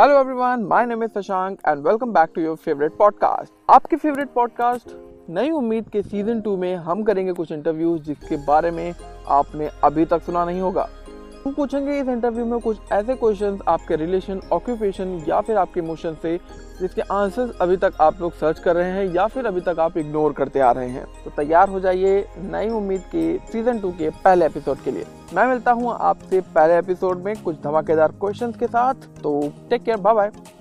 Hello everyone my name is Shashank and welcome back to your favourite podcast आपके favourite podcast नई उम्मीद के season two में हम करेंगे कुछ इंटरव्यूज़ जिसके बारे में आपने अभी तक सुना नहीं होगा। हम पूछेंगे इस इंटरव्यू में कुछ ऐसे क्वेश्चन आपके रिलेशन ऑक्यूपेशन या फिर आपके इमोशन से, जिसके आंसर्स अभी तक आप लोग सर्च कर रहे हैं या फिर अभी तक आप इग्नोर करते आ रहे हैं। तो तैयार हो जाइए नई उम्मीद के सीज़न टू के पहले एपिसोड के लिए। मैं मिलता हूँ आपसे पहले एपिसोड में कुछ धमाकेदार क्वेश्चन के साथ। तो टेक केयर बाय बाय